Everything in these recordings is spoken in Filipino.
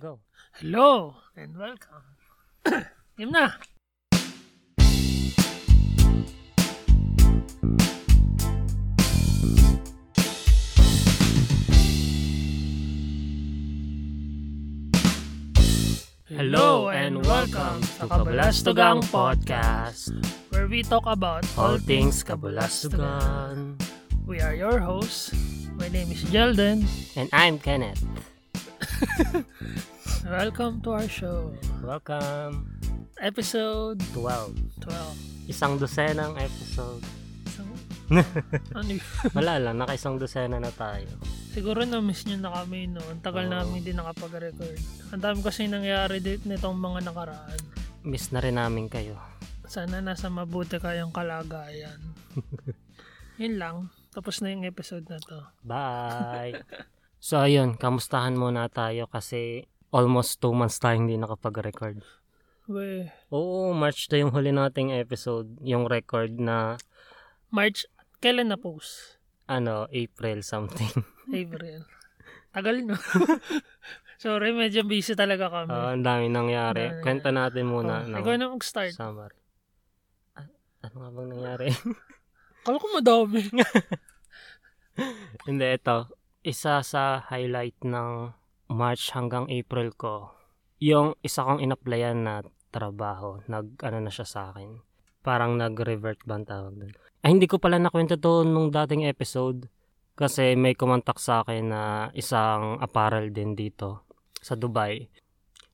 Go. Hello and welcome. Game na. Hello and welcome to Kabalastugang Podcast. where we talk about All things Kabalastugan. We are your hosts. My name is Jelden. And I'm Kenneth. Welcome to our show. Welcome. Episode 12. 12. Isang dosenang episode. So, ano yun? Wala lang, naka-isang dosena na tayo. Siguro na-miss nyo na kami no. Ang tagal Oo. namin din nakapag-record. Ang dami kasi nangyari dito nitong mga nakaraan. Miss na rin namin kayo. Sana nasa mabuti kayong kalagayan. Yun lang. Tapos na yung episode na to. Bye! so ayun, kamustahan muna tayo kasi almost 2 months tayong hindi nakapag-record. We, Oo, March na yung huli nating episode. Yung record na, March, kailan na post? ano, April something. April. Tagal no. Sorry, medyo busy talaga kami. Oo, ang dami nangyari. Dami Kwenta natin muna. Oh, ng ikaw na mag-start. Summary. Ah, ano nga bang nangyari? Kala ko madami. Hindi, ito. Isa sa highlight ng March hanggang April ko. Yung isa kong in-applyan na trabaho. Nag, ano na siya sa akin. Parang nag-revert ba ang tawag doon? Ay, hindi ko pala nakwento to nung dating episode. Kasi may kumontak sa akin na isang apparel din dito sa Dubai.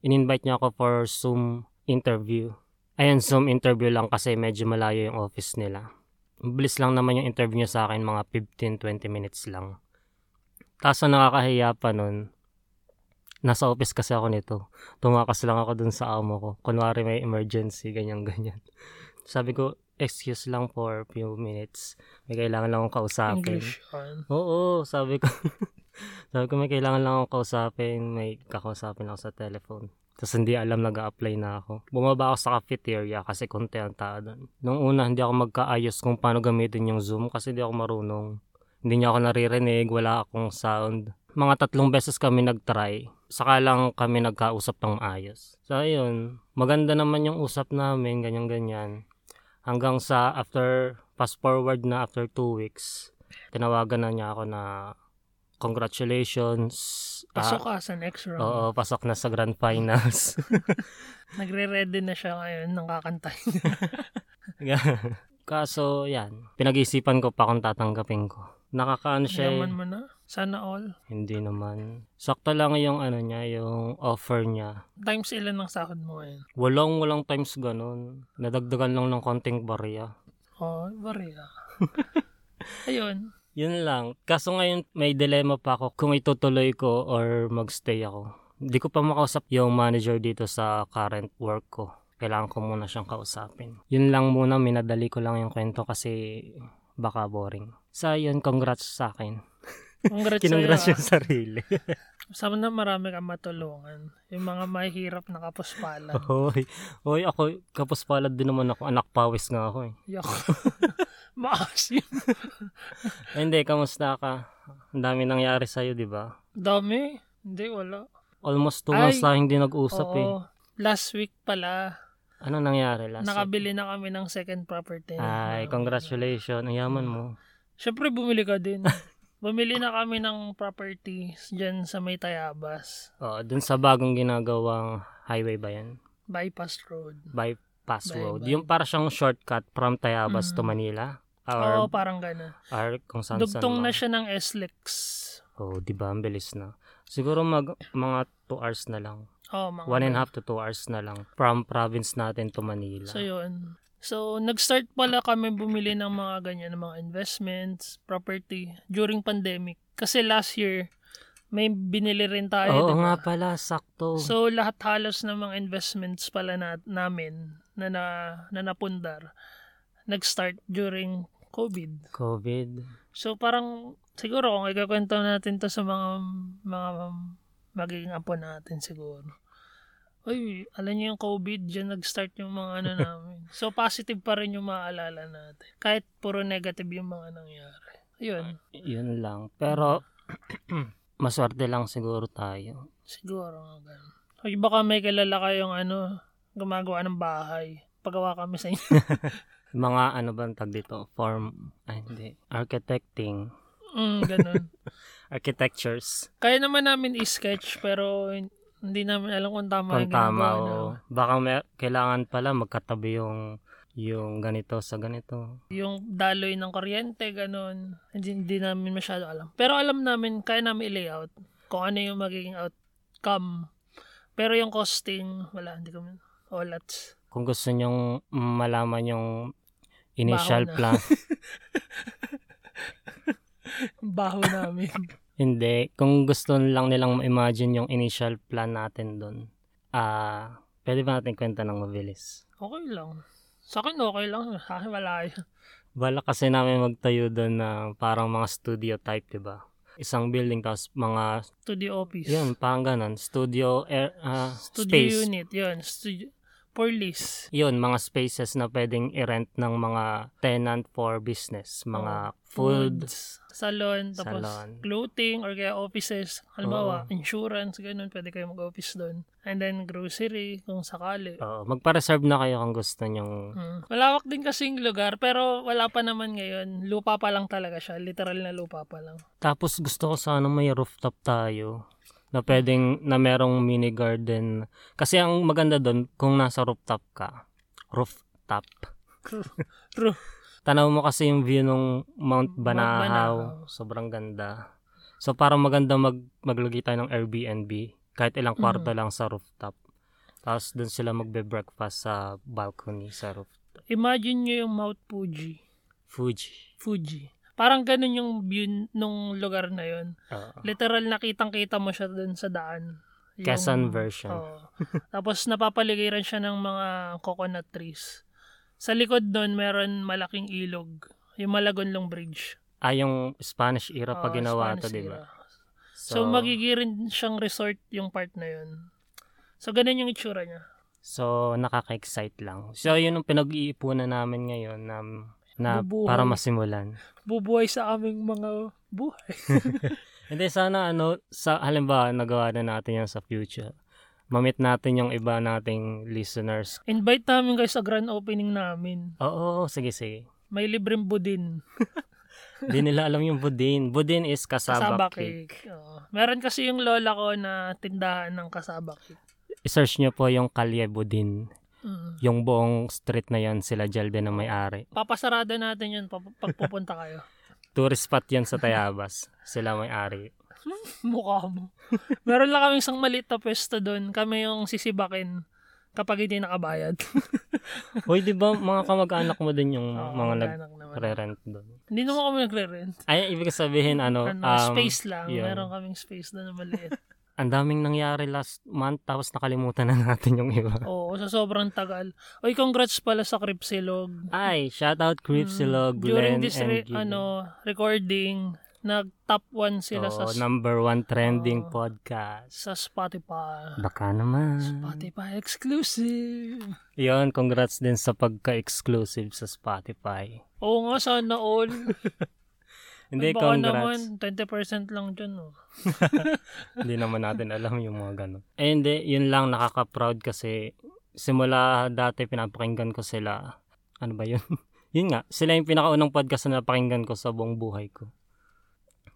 In-invite niya ako for Zoom interview. Ayun, Zoom interview lang kasi medyo malayo yung office nila. Bilis lang naman yung interview niya sa akin, mga 15-20 minutes lang. Tapos ang nakakahiya pa nun, nasa office kasi ako nito. Tumakas lang ako dun sa amo ko. Kunwari may emergency, ganyan-ganyan. Sabi ko, excuse lang for few minutes. May kailangan lang akong kausapin. English. Oo, sabi ko. sabi ko may kailangan lang akong kausapin. May kakausapin ako sa telephone. Tapos hindi alam nag apply na ako. Bumaba ako sa cafeteria kasi konti ang tao doon. Nung una, hindi ako magkaayos kung paano gamitin yung Zoom kasi hindi ako marunong. Hindi niya ako naririnig, wala akong sound. Mga tatlong beses kami nag-try. Saka lang kami nagkausap ng ayos. So, ayun. Maganda naman yung usap namin, ganyan-ganyan. Hanggang sa after, fast forward na after two weeks, tinawagan na niya ako na congratulations. Pasok Ah, ka sa next round. Oo, pasok na sa grand finals. Nagre-ready na siya ngayon ng kakantay. Kaso, yan. Pinag-isipan ko pa kung tatanggapin ko. Nakakaano siya. eh. Yaman mo na. Sana all. Hindi naman. Sakto lang yung ano niya, yung offer niya. Times ilan ng sahod mo ngayon? Walang walang times ganun. Nadagdagan lang ng konting barya. Oh, bariya. Ayun. Yun lang. Kaso ngayon may dilema pa ako kung itutuloy ko or magstay ako. Hindi ko pa makausap yung manager dito sa current work ko. Kailangan ko muna siyang kausapin. Yun lang muna, minadali ko lang yung kwento kasi baka boring. Sa yun, congrats sa akin. Congrats Kinongrats yung sarili. ah. Sama na marami kang matulungan. Yung mga mahihirap na kapuspalan. Hoy, hoy, ako, kapos palad din naman ako. Anak pawis nga ako eh. Yak. Maasim. Ay, hindi, kamusta ka? Ang dami nangyari sa'yo, di ba? Dami. Hindi, wala. Almost two months na hindi nag-usap eh. Oo. Last week pala, Ano nangyari last week? nakabili na kami ng second property. Ay, congratulations. Ang yaman mo. Siyempre, bumili ka din. Bumili na kami ng properties dyan sa may Tayabas. Oo, dun sa bagong ginagawang highway ba yan? Bypass Road. Bypass By- road. by- Yung para siyang shortcut from Tayabas to Mhm. Manila. Or, Oo, parang gano'n. or kung saan Dugtong na siya ng SLEX. Oo, di ba? Ang bilis na. Siguro mag, mga 2 hours na lang. Oh, mga One and a half to 2 hours na lang. From province natin to Manila. So, yun. So, nag-start pala kami bumili ng mga ganyan, ng mga investments, property, during pandemic. Kasi last year, may binili rin tayo, Oo di ba? nga pala, sakto. So, lahat halos ng mga investments pala na, namin na, na, na napundar, nag-start during COVID. COVID. So, parang, siguro kung ikakwento natin to sa mga, mga magiging apo natin siguro. Uy, alam niyo yung COVID, dyan nag-start yung mga ano namin. So, positive pa rin yung maaalala natin. Kahit puro negative yung mga nangyari. Ayun. Yun lang. Pero, Maswerte lang siguro tayo. Siguro nga ganun. Ay, baka may kilala kayong ano, gumagawa ng bahay. Pagawa kami sa inyo. Mga ano ba tag dito? Form, ay hindi. Architecting. mm, ganun. Architectures. Kaya naman namin i-sketch pero hindi namin alam kung tama Kung yung tama o namin. baka may, kailangan pala magkatabi yung yung ganito sa ganito. Yung daloy ng kuryente, ganun. Hindi, hindi namin masyado alam. Pero alam namin, kaya namin i-layout kung ano yung magiging outcome. Pero yung costing, wala, hindi kami, olats. Kung gusto nyong malaman yung initial Baho na. plan, Baho namin. Hindi. Kung gusto lang nilang ma-imagine yung initial plan natin doon, ah, pwede ba natin kwenta ng mabilis? Okay lang. Sa akin okay lang. Sa akin wala yun. Bala kasi namin magtayo doon na parang mga studio type, di ba? Isang building tapos mga, Studio office. yun, parang ganun, studio, air, ah, Studio space. unit, yun. Studio, for lease. Yun, mga spaces na pwedeng i-rent ng mga tenant for business. Mga Oh, food, Foods, salon, tapos salon. clothing, or kaya offices. Halimbawa, insurance, ganun. Pwede kayo mag-office doon. And then, grocery, kung sakali. Oo, magpa-reserve na kayo kung gusto nyong Mm. Malawak din kasi yung lugar, pero wala pa naman ngayon. Lupa pa lang talaga siya. Literal na lupa pa lang. Tapos gusto ko sana may rooftop tayo na pwedeng na merong mini garden. Kasi ang maganda doon kung nasa rooftop ka. Rooftop. Tanaw mo kasi yung view ng Mount Banahaw. Sobrang ganda. So parang maganda mag maglagay tayo ng Airbnb kahit ilang kwarto lang sa rooftop. Tapos doon sila magbe-breakfast sa balcony sa rooftop. Imagine nyo yung Mount Fuji. Fuji. Fuji. Parang ganun yung view nung lugar na yun. Oo. Literal nakitang-kita mo siya dun sa daan. Yung- Quezon version. Oo. Tapos napapaligiran siya ng mga coconut trees. Sa likod doon meron malaking ilog. Yung Malagonlong Bridge. Ah, yung Spanish era pa Oo, ginawa Spanish to, di ba? era. So, magigirin siyang resort yung part na yun. So, ganun yung itsura niya. So, nakaka-excite lang. So, yun ang pinag-iipunan namin ngayon na, na Bubuhay. para masimulan. Bubuhay sa aming mga buhay. Hindi, sana ano, sa halimbawa, nagawa na natin yan sa future. Mamit natin yung iba nating listeners. Invite namin guys sa grand opening namin. Oo, sige, sige. May libreng budin. Hindi nila alam yung budin. Budin is kasaba, Kasaba cake. cake. Oo. Meron kasi yung lola ko na tindahan ng kasaba cake. I-search nyo po yung Kalye Budin. Mm. Yung buong street na yon sila Jalde na may-ari. Papasarado natin yun pag pupunta kayo. Tourist spot yan sa Tayabas. Sila may-ari. Mukha mo. Meron lang kaming isang maliit na pwesto doon. Kami yung sisibakin kapag hindi nakabayad. Uy, di ba mga kamag-anak mo din yung Oo, mga nag-rent doon? Hindi naman kami nagre-rent. Ay, ibig sabihin, ano, Ano, um, space lang. yun. Meron kaming space doon na maliit. Ang daming nangyari last month, tapos nakalimutan na natin yung iba. Oo, sa sobrang tagal. Oy, congrats pala sa Cripsilog. Ay, shout out Cripsilog, Mm, During Glenn, this re- ano recording, nag-top 1 sila Oo, sa number one trending Oo. podcast. sa Spotify. Baka naman. Spotify exclusive. Yun, congrats din sa pagka-exclusive sa Spotify. Oo nga, sana all. Hindi, baka congrats. naman, 20% lang dyan. Oh. Hindi naman natin alam yung mga ganun. Eh, hindi, yun lang nakaka-proud kasi simula dati pinapakinggan ko sila. Ano ba yun? yun nga, sila yung pinakaunang podcast na napakinggan ko sa buong buhay ko.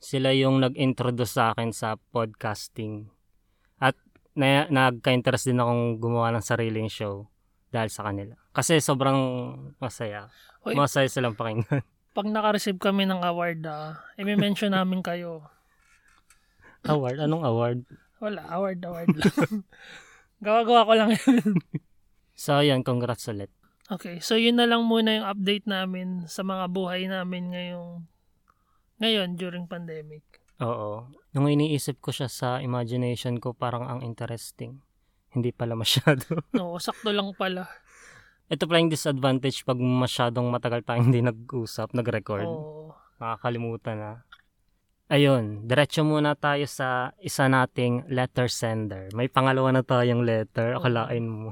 Sila yung nag-introduce sa akin sa podcasting. At na, nagka-interest din akong gumawa ng sariling show dahil sa kanila. Kasi sobrang masaya. Hoy. Masaya silang pakinggan. Pag naka-receive kami ng award, ah, i-mention namin kayo. award? Anong award? Wala, award, award lang. Gawa-gawa ko lang yun. So, yan. Congrats ulit. Okay, so yun na lang muna yung update namin sa mga buhay namin ngayong ngayon during pandemic. Oo. Nung iniisip ko siya sa imagination ko, parang ang interesting. Hindi pala masyado. No, sakto lang pala. Ito pala yung disadvantage pag masyadong matagal tayong hindi nag-usap, nag-record. Oo. Nakakalimutan na. Ayun, diretso muna tayo sa isa nating letter sender. May pangalawa na tayong letter. Akalain mo.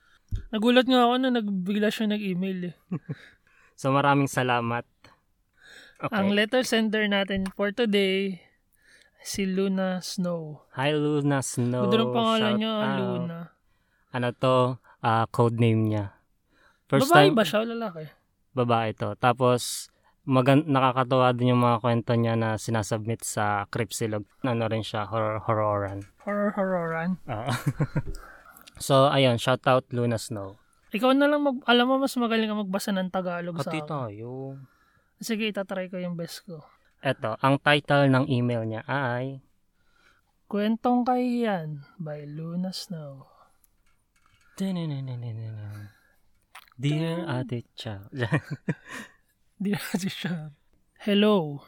Nagulat nga ako na nagbigla siya nag-email eh. So maraming salamat. Okay. Ang letter sender natin for today Si Luna Snow. Hi Luna Snow. Ganda ng pangalan Shout niya, out. Luna. Ano to? Ah, code name niya. First Babae time, ba siya o lalaki? babae to. Tapos, magan nakakatawa din yung mga kwento niya na sinasubmit sa Cripsilog. Ano rin siya, horror horroran. Horror horroran. Oo. so, ayun, shout out Luna Snow. Ikaw na lang, mag, alam mo, mas magaling ka magbasa ng Tagalog sa Pati akin. tayo. Sige, itatry ko yung best ko. Eto, ang title ng email niya ay Kwentong Kahiyan by Luna Snow. Dear Ate Cha. Na si Char. Hello.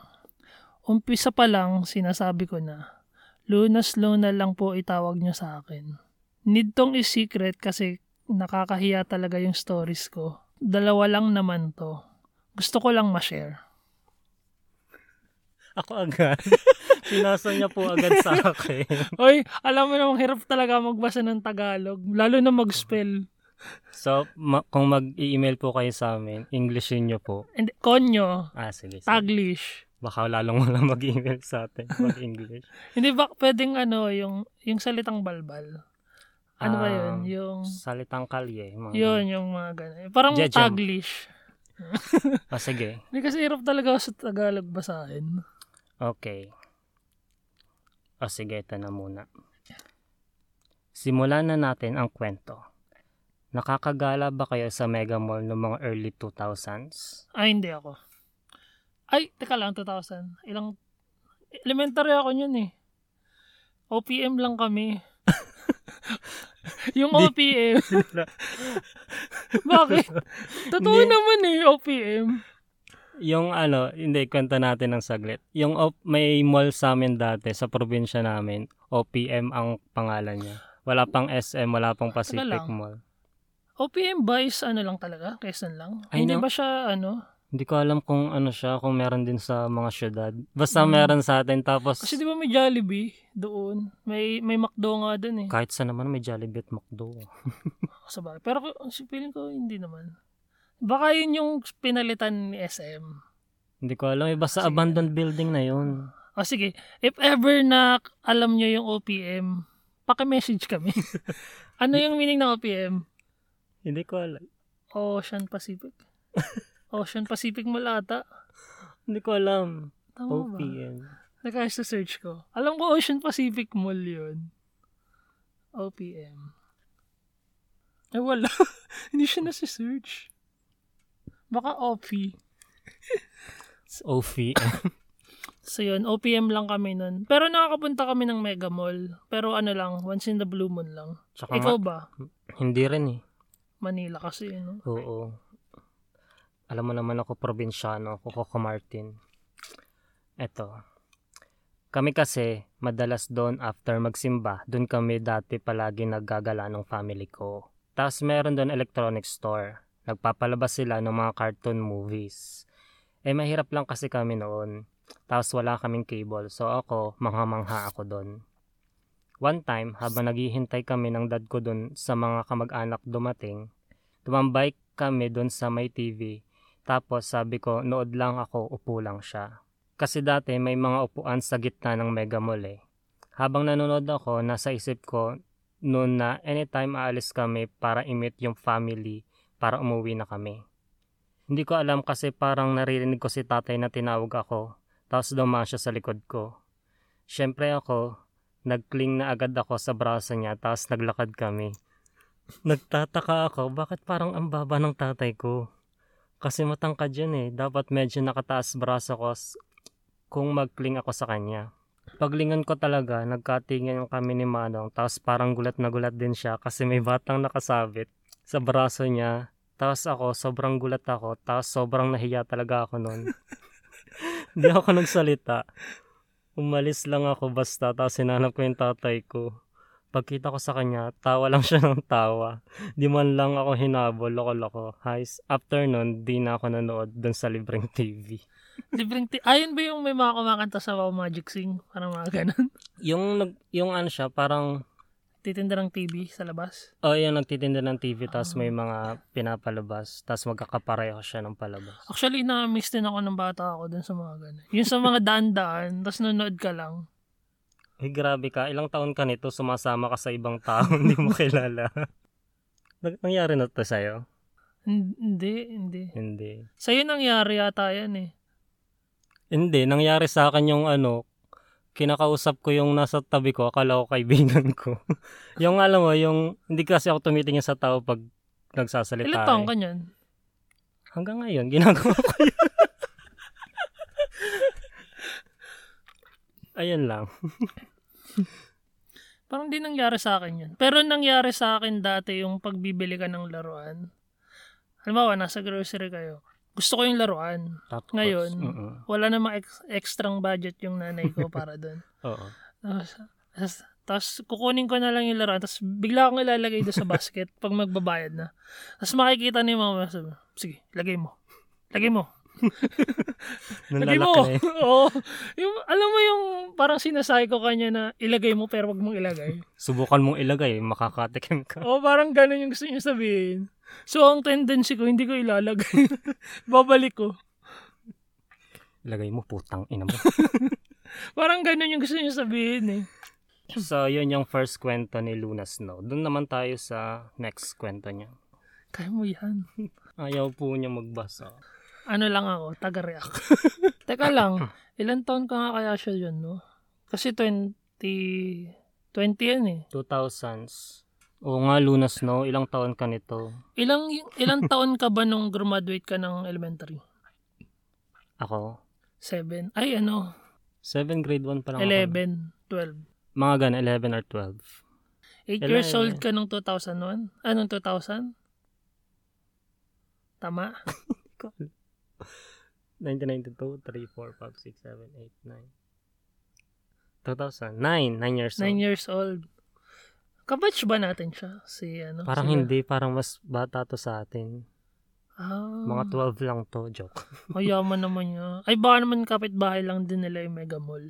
Umpisa pa lang, sinasabi ko na, Lunas Luna lang po itawag niyo sa akin. Need tong is-secret kasi nakakahiya talaga yung stories ko. Dalawa lang naman to. Gusto ko lang ma-share. Ako agad. Pinasa niya po agad sa akin. Oy, alam mo namang hirap talaga magbasa ng Tagalog. Lalo na mag-spell. So, ma- kung mag-email po kayo sa amin, Englishin niyo po. And, konyo, Ah, sige. sige. Taglish. Baka lalong wala mag-email sa atin mag-English. Hindi ba pwedeng ano, yung, yung salitang balbal? Ano ba yun? Um, Yung, Salitang kalye. Mga yun, yung mga ganun. Parang Jejem. Taglish. Ah, sige. Hindi kasi hirap talaga sa Tagalog basahin. Okay. O sige, ito na muna. Simulan na natin ang kwento. Nakakagala ba kayo sa Mega Mall noong mga early 2000s? Ay, hindi ako. Ay, teka lang, 2000. Ilang, elementary ako yun eh. OPM lang kami. yung OPM. Bakit? Totoo Hindi. naman eh, OPM. Yung ano, hindi, kwento natin ng saglit. Yung op- may mall sa amin dati, sa probinsya namin, OPM ang pangalan niya. Wala pang SM, wala pang Pacific. Mall. OPM ba is ano lang talaga? Quezon lang? Ay, Hindi no. ba siya ano? Hindi ko alam kung ano siya, kung meron din sa mga syudad. Basta Mm. meron sa atin, tapos Kasi di ba may Jollibee doon? May may McDo nga doon eh. kahit sa naman may Jollibee at McDo. Sa bagay. Pero ko- feeling ko hindi naman. Baka yun yung pinalitan ni SM. Hindi ko alam, eh, basta Sige. abandoned building na yun. O sige, if ever na alam nyo yung OPM, paki-message kami. ano yung meaning ng OPM? Hindi ko alam. Ocean Pacific? Ocean Pacific Mall ata. Hindi ko alam. Tama ba? OPM. Naka sa search ko. Alam ko Ocean Pacific Mall yun. OPM. Eh wala. Hindi siya nasa-search. Baka OP. OPM. So yun, OPM lang kami nun. Pero nakakapunta kami ng Mega Mall. Pero ano lang, once in the blue moon lang. Tsaka Ikaw nga, ba? hindi rin eh. Manila kasi, no? Oo. Alam mo naman ako probinsyano, Coco Martin. Eto. Kami kasi, madalas doon after magsimba, doon kami dati palagi naggagala ng family ko. Tapos meron doon electronic store. Nagpapalabas sila ng mga cartoon movies. Eh mahirap lang kasi kami noon. Tapos wala kaming cable. So ako, mangha-mangha ako doon. One time, habang naghihintay kami ng dad ko doon sa mga kamag-anak dumating, tumambay kami doon sa may TV. Tapos sabi ko, nood lang ako, upo lang siya. Kasi dati may mga upuan sa gitna ng mega mall eh. Habang nanonood ako, nasa isip ko noon na anytime aalis kami para i-meet yung family para umuwi na kami. Hindi ko alam kasi parang naririnig ko si tatay na tinawag ako tapos dumaan siya sa likod ko. Siyempre ako, nagkling na agad ako sa braso niya tapos naglakad kami. Nagtataka ako, bakit parang ang baba ng tatay ko? Kasi matangkad yun eh. Dapat medyo nakataas braso ko kung magkling ako sa kanya. Paglingon ko talaga, nagkatingin kami ni Manong, tapos parang gulat na gulat din siya kasi may batang nakasabit sa braso niya. Tapos ako, sobrang gulat ako, tapos sobrang nahiya talaga ako noon. Hindi ako nagsalita. Umalis lang ako basta, tapos sinanap ko yung tatay ko. Pagkita ko sa kanya, tawa lang siya ng tawa. Di man lang ako hinabol, loko-loko. Guys, after nun, di na ako nanood dun sa libreng TV. Libreng ti- Ayun ba yung may mga kumakanta sa Wow Magic Sing? Parang mga ganun. Yung, yung ano siya, parang, Titinda ng TV sa labas. oh, yung nagtitinda ng TV, tapos may mga pinapalabas, tapos magkakapareho siya ng palabas. Actually, na-miss din ako ng bata ako dun sa mga ganun. Yung sa mga daan-daan, tapos nanonood ka lang. Ay, grabe ka. Ilang taon ka nito, sumasama ka sa ibang tao, hindi mo kilala. Nangyari na to sa'yo? Hindi, hindi. Hindi. Sa'yo nangyari yata yan eh. Hindi, nangyari sa akin yung ano, kinakausap ko yung nasa tabi ko, akala ko kaibigan ko. yung alam mo, yung hindi kasi ako tumitingin sa tao pag nagsasalita. Ilan taong eh. ka niyan? Hanggang ngayon, ginagawa ko yun. Ayun lang. Parang di nangyari sa akin yun. Pero nangyari sa akin dati yung pagbibili ka ng laruan. Halimbawa, nasa grocery kayo. Gusto ko yung laruan. Tapos, Ngayon, oo. Wala namang ex- extrang budget yung nanay ko para doon. Oo. Tapos, tapos, tapos kukunin ko na lang yung laruan. Tapos bigla akong ilalagay doon sa basket pag magbabayad na. Tapos makikita ni mama, sabi, sige, lagay mo. Lagay mo. Lagay mo. Na eh. Oo. Yung, alam mo yung parang sinasay ko kanya na ilagay mo pero wag mong ilagay. Subukan mong ilagay, makakatikim ka. Oo, parang ganun yung gusto niya sabihin. So, ang tendency ko, hindi ko ilalagay. Babalik ko. Ilagay mo, putang ina mo. Parang ganun yung gusto niya sabihin eh. so, yun yung first kwento ni Luna Snow. Doon naman tayo sa next kwento niya. Kaya mo yan. Ayaw po niya magbasa. Ano lang ako, taga-react. Teka lang, ilan taon ka nga kaya siya yun, no? Kasi 20, 20 yan eh. 2000s. Oo nga, Luna Snow, ilang taon ka nito? Ilang, ilang taon ka ba nung graduate ka ng elementary? Ako? 7? Ay, ano? 7 grade 1 pa lang ako. 11, 12. Mga gan, 11 or 12. 8 years Eleven. old ka nung 2001? Anong 2000? Tama? 1992, 3, 4, 5, 6, 7, 8, 9. 2000. 9. 9 years 9 old. years old. Kabatch ba natin siya? Si ano? Parang si- hindi. Parang mas bata to sa atin. Ah, Mga 12 lang to. Joke. Mayaman naman niya. Ay, baka naman kapitbahay lang din nila yung Mega Mall.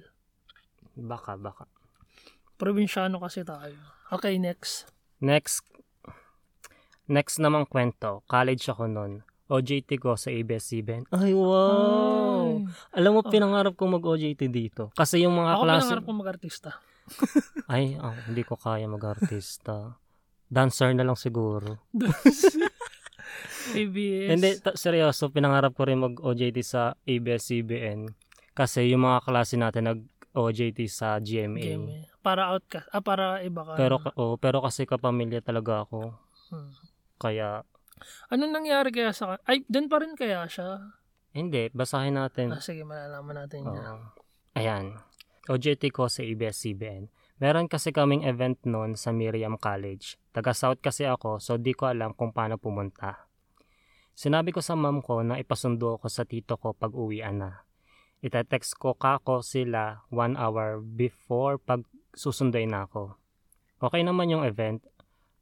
Baka, baka. Probinsyano kasi tayo. Okay, next. Next. Next namang kwento. College ako nun. OJT ko sa ABS-CBN. Ay, wow! Ay. Alam mo, Oh. pinangarap ko mag-OJT dito. Kasi yung mga Ako klase... pinangarap ko mag-artista. Ay, ah, hindi ko kaya mag-artista. Dancer na lang siguro. ABS. Hindi, ta- seryoso, pinangarap ko rin mag-OJT sa ABS-CBN. Kasi yung mga klase natin nag-OJT sa GMA. Eh. Para outcast. Ah, para iba ka. Pero, ka- oh, pero kasi kapamilya talaga ako. Hmm. Kaya, Anong nangyari kaya sa... Ay, doon pa rin kaya siya? hindi, basahin natin. Ah, sige, malalaman natin Oo. yan. Ayan. OJT ko sa ABS-CBN. Meron kasi kaming event noon sa Miriam College. Taga-South kasi ako, so di ko alam kung paano pumunta. Sinabi ko sa mom ko na ipasundo ako sa tito ko pag uwian na. Itetext ko kako sila one hour before pag susunduin na ako. Okay naman yung event.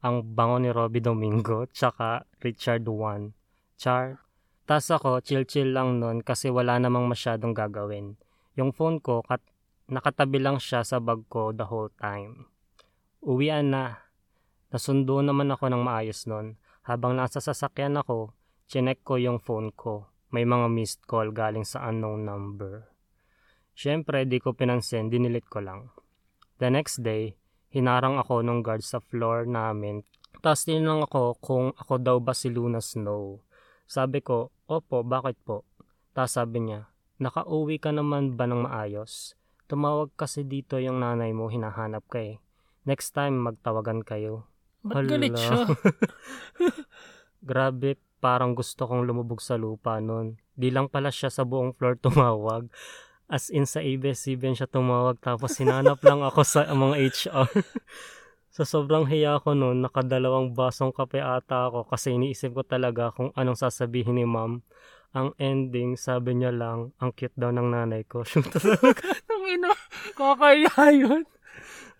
Ang bango ni Robbie Domingo, tsaka Richard Juan. Char. Tas ako, chill-chill lang nun kasi wala namang masyadong gagawin. Yung phone ko, kat- nakatabi lang siya sa bag ko the whole time. Uwian na. Nasundo naman ako ng maayos nun. Habang nasa sasakyan ako, chinek ko yung phone ko. May mga missed call galing sa unknown number. Siyempre, di ko pinansin, dinilit ko lang. The next day, hinarang ako nung guard sa floor namin. Tapos tinanong ako kung ako daw ba si Luna Snow. Sabi ko, opo, bakit po? Tapos sabi niya, nakauwi ka naman ba ng maayos? Tumawag kasi dito yung nanay mo, hinahanap ka eh. Next time, magtawagan kayo. Ba't galit Hala. siya? Grabe, parang gusto kong lumubog sa lupa nun. Di lang pala siya sa buong floor tumawag. As in sa ABS-CBN siya tumawag tapos sinanap lang ako sa mga HR. sa sobrang hiya ko nun, nakadalawang basong kape ata ako kasi iniisip ko talaga kung anong sasabihin ni ma'am. Ang ending, sabi niya lang, ang cute daw ng nanay ko. Shoot Ang ina, kakaya yun.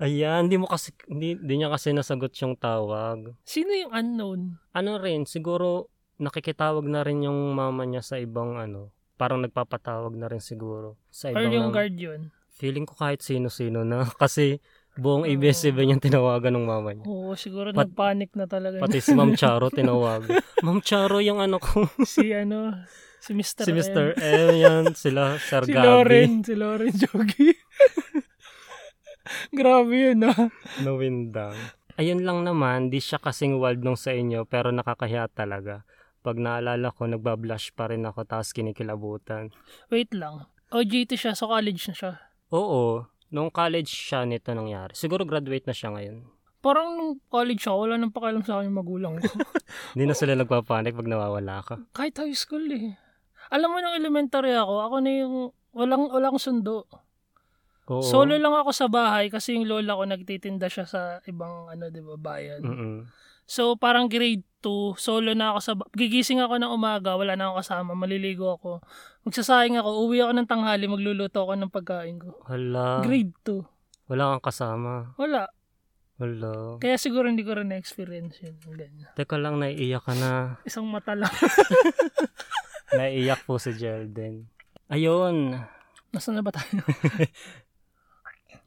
Ayan, hindi mo kasi, hindi, hindi niya kasi nasagot yung tawag. Sino yung unknown? ano rin, siguro nakikitawag na rin yung mama niya sa ibang ano, parang nagpapatawag na rin siguro sa Or ibang yung nam- guard yun? Feeling ko kahit sino-sino na kasi buong Oo. ABS-CBN yung tinawagan ng mama niya. Oo, siguro Pat- nagpanic na talaga. Pati si Ma'am Charo tinawag. Ma'am Charo yung ano ko, si ano, si Mr. si M. Mr. M yan, sila Sir Si Gabi. Lauren, si Lauren Jogi. Grabe yun, ah. Nawindang. Ayun lang naman, di siya kasing wild nung sa inyo, pero nakakahiya talaga. Pag naalala ko, nagbablush pa rin ako, tapos kinikilabutan. Wait lang. OJT siya, so college na siya. Oo, nung college siya nito nangyari. Siguro graduate na siya ngayon. Parang nung college siya, wala nang pakialam sa akin magulang ko. Hindi na sila nagpapanik pag nawawala ka. Kahit high school eh. Alam mo, nung elementary ako, ako na yung walang, walang sundo. Oo. Solo lang ako sa bahay kasi yung lola ko nagtitinda siya sa ibang ano, 'di ba, bayan. Mm-mm. So parang grade 2, solo na ako sa gigising ako ng umaga, wala na ako kasama, maliligo ako. Magsasayang ako, uwi ako ng tanghali, magluluto ako ng pagkain ko. Hala, Grade 2. wala kang kasama. Wala. Hala. Kaya siguro hindi ko rin na-experience yun. Ganyan. Teka lang, naiiyak ka na. Isang mata lang. naiiyak po si Jelden. Ayun. Nasaan na ba tayo?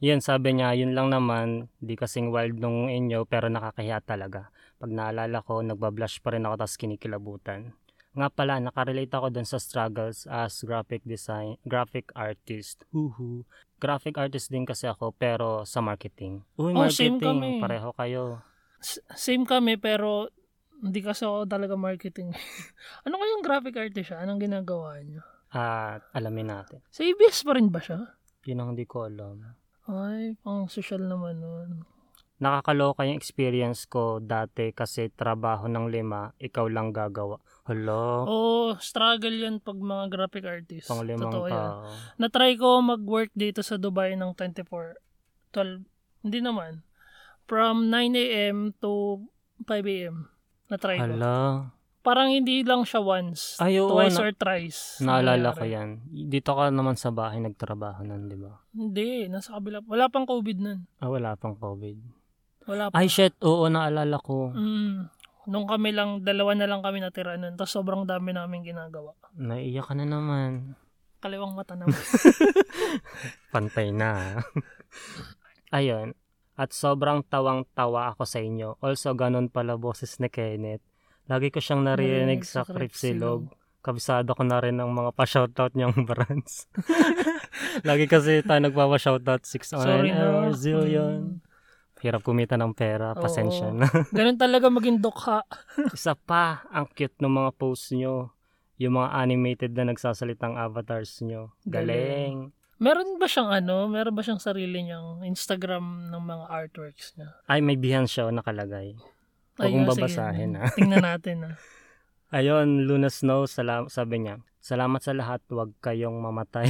Yan, sabi niya, yun lang naman, di kasing wild nung inyo, pero nakakahiya talaga. Pag naalala ko, nagbablush pa rin ako, tapos kinikilabutan. Nga pala, nakarelate ako dun sa struggles as graphic design, graphic artist. Huhu. Graphic artist din kasi ako, pero sa marketing. Uy, Oh, same marketing. kami. Pareho kayo. S- Same kami pero hindi kasi ako talaga marketing. ano kayong graphic artist siya? Anong ginagawa niyo? At alamin natin. Sa ABS pa rin ba siya? Yun ang hindi ko alam. Ay, pang social naman nun. Nakakaloka yung experience ko dati kasi trabaho ng lima, ikaw lang gagawa. Hala, Oo, struggle yan pag mga graphic artist. pang limang Totoo yan. tao. Na-try ko mag-work dito sa Dubai ng 24, 12, hindi naman. From 9 a.m. to 5 a.m. Na-try ko. Hala, Parang hindi lang siya once. Ay, oo, twice na- or thrice. naalala ko yan. Dito ka naman sa bahay nagtrabaho nun, di ba? Hindi, nasa kabila. Wala pang COVID nun. Ah, wala pang COVID. Wala pa. Ay, shit, oo, naalala ko. Mm. Nung kami lang, dalawa na lang kami natira nun. Tapos sobrang dami namin ginagawa. Naiiyak ka na naman. Kaliwang mata naman. Pantay na. Ayun. At sobrang tawang-tawa ako sa inyo. Also, ganun pala boses ni Kenneth. Lagi ko siyang naririnig sa Cripsilog. Kabisado ko na rin ang mga pa-shoutout niyang brands. Lagi kasi tayo nagpapa-shoutout 6 on Sorry an na. hour, zillion. Hirap kumita ng pera, pasensya na. Ganun talaga maging dukha. Isa pa, ang cute ng mga posts nyo. Yung mga animated na nagsasalitang avatars nyo. Galing. Meron ba siyang ano? Meron ba siyang sarili niyang Instagram ng mga artworks niya? Ay, may bihan siya oh, nakalagay. Huwag sige. babasahin, ah. Tingnan natin ah. Ayun, Luna Snow, salam, sabi niya, Salamat sa lahat, huwag kayong mamatay.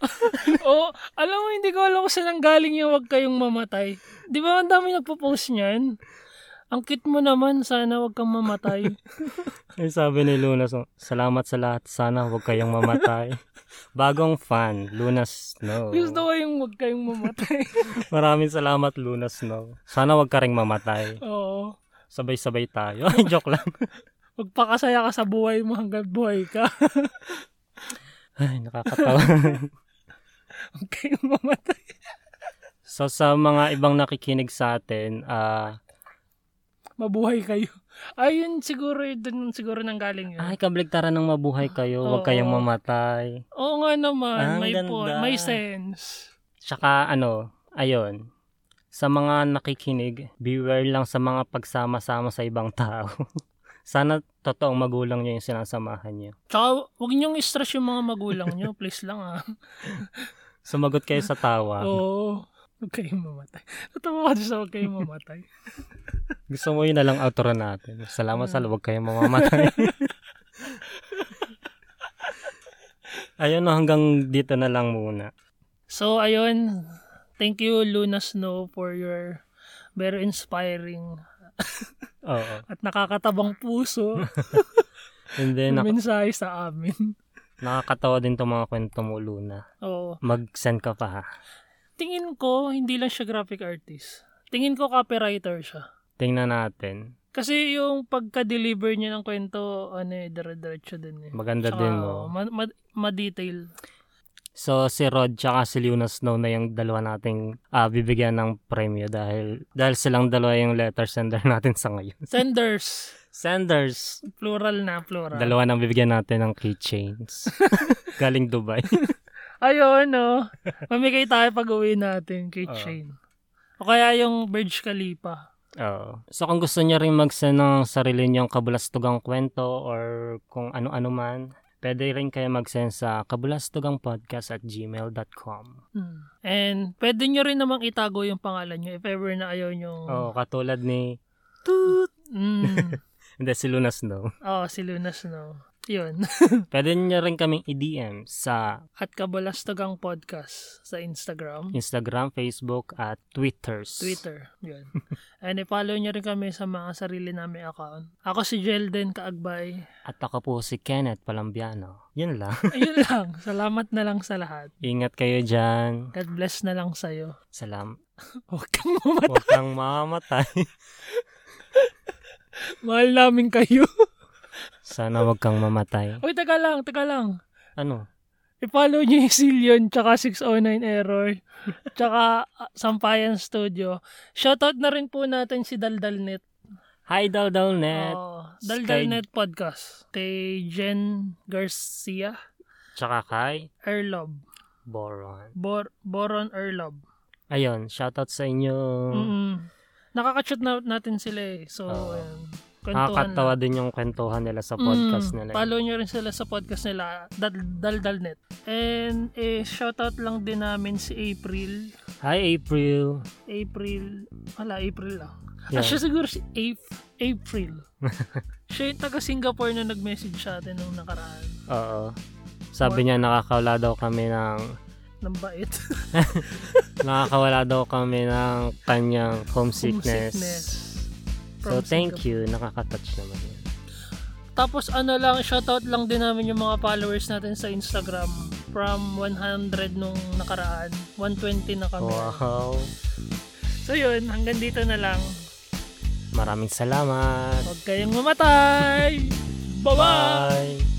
Oo, alam mo, hindi ko alam kung saan ang galing yung wag kayong mamatay. Di ba ang dami nagpo-post niyan? Ang cute mo naman, sana wag kang mamatay. Ay, sabi ni Luna Salamat sa lahat, sana huwag kayong mamatay. Bagong fan, Luna Snow. Gusto ko yung wag kayong mamatay. Maraming salamat, Luna Snow. Sana huwag ka ring mamatay. Oo. Sabay-sabay tayo. Ay, joke lang. Magpakasaya ka sa buhay mo hanggang buhay ka. Ay, nakakatawa. Huwag kayong mamatay. so, sa mga ibang nakikinig sa atin, ah, Mabuhay kayo. Ayun, siguro, dun siguro nang galing yun. ay, kabligtaran ng mabuhay kayo, huwag kayong mamatay. Oo nga naman, Ang may, ganda. point, may sense. Tsaka ano, ayun, sa mga nakikinig, beware lang sa mga pagsama-sama sa ibang tao. Sana totoong magulang nyo yung sinasamahan nyo. Tsaka, huwag niyong stress yung mga magulang niyo. Please lang ah. Sumagot kayo sa tawa. Oo. Huwag kayong mamatay. Natawa ka sa huwag kayong mamatay. Gusto mo yun na lang outro natin. Salamat sa huwag kayong mamamatay. ayun, no, hanggang dito na lang muna. So, ayun. Thank you, Luna Snow, for your very inspiring Oo. at nakakatabang puso And then, na mensahe sa amin. Nakakatawa din itong mga kwento mo, Luna. Oo. Mag-send ka pa ha. Tingin ko, hindi lang siya graphic artist. Tingin ko copywriter siya. Tingnan natin. Kasi yung pagka-deliver niya ng kwento, ano eh, dire-diretso din eh. Maganda Tsaka, din, no? ma- ma- ma-detail. So, si Rod tsaka si Luna Snow na yung dalawa nating ah, bibigyan ng premyo dahil dahil silang dalawa yung letter sender natin sa ngayon. Senders. Senders! Plural na, plural. Dalawa nang bibigyan natin ng keychains. Galing Dubai. Ayun, no. Mamigay tayo pag uwi natin Oo. Shane. O kaya yung Burj Khalifa. Oo. So kung gusto niyo rin mag-send ng sarili niyong kabulastugang kwento or kung ano-ano man, pwede rin kayo mag-send sa kabulastugangpodcast at gmail.com. Hmm. And pwede nyo rin namang itago yung pangalan nyo if ever na ayaw nyo. Oo, katulad ni... Toot! Mm. Hindi, si Luna Snow. Oo, si Luna Snow. Yun. Pwede niyo rin kaming i-DM sa At Kabalastogang Podcast sa Instagram, Instagram, Facebook, at Twitters. Twitter. Yun. And i-follow nyo rin kami sa mga sarili namin account. Ako si Jelden Kaagbay. At ako po si Kenneth Palambiano. Yun lang. Ayun lang. Salamat na lang sa lahat. Ingat kayo dyan. God bless na lang sa'yo. Salam. Huwag kang mamatay. Huwag kang mamamatay. Mahal namin kayo. Sana huwag kang mamatay. Uy, taga lang, taga lang. Ano? I-follow nyo yung Zillion, tsaka 609 Error, tsaka uh, Sampayan Studio. Shoutout na rin po natin si Daldalnet. Hi, Daldalnet. Oh, Daldalnet Podcast. Kay Jen Garcia. Tsaka kay Erlob. Boron. Bor Boron Erlob. Ayun, shoutout sa inyo. Mm-mm. Nakaka-shoot na natin sila eh. So, ayan. Kwentuhan Nakakatawa lang. din yung kwentuhan nila sa podcast Mm, nila. Follow nyo rin sila sa podcast nila, Dal Daldalnet. And eh, shoutout lang din namin si April. Hi, April. April, wala, April lang. Yeah. Ah, siya siguro si Ap- April. siya yung taga Singapore na nag-message sa atin nung nakaraan. Oo. Sabi niya nakakawala daw kami ng Ng bait. nakakawala daw kami ng kanyang homesickness. Homesickness. So thank you, nakaka-touch naman yun. Tapos ano lang, shoutout lang din namin yung mga followers natin sa Instagram. From 100 nung nakaraan, 120 na kami. Wow. So yun, hanggang dito na lang. Maraming salamat. Huwag kayong mamatay! Bye-bye! Bye.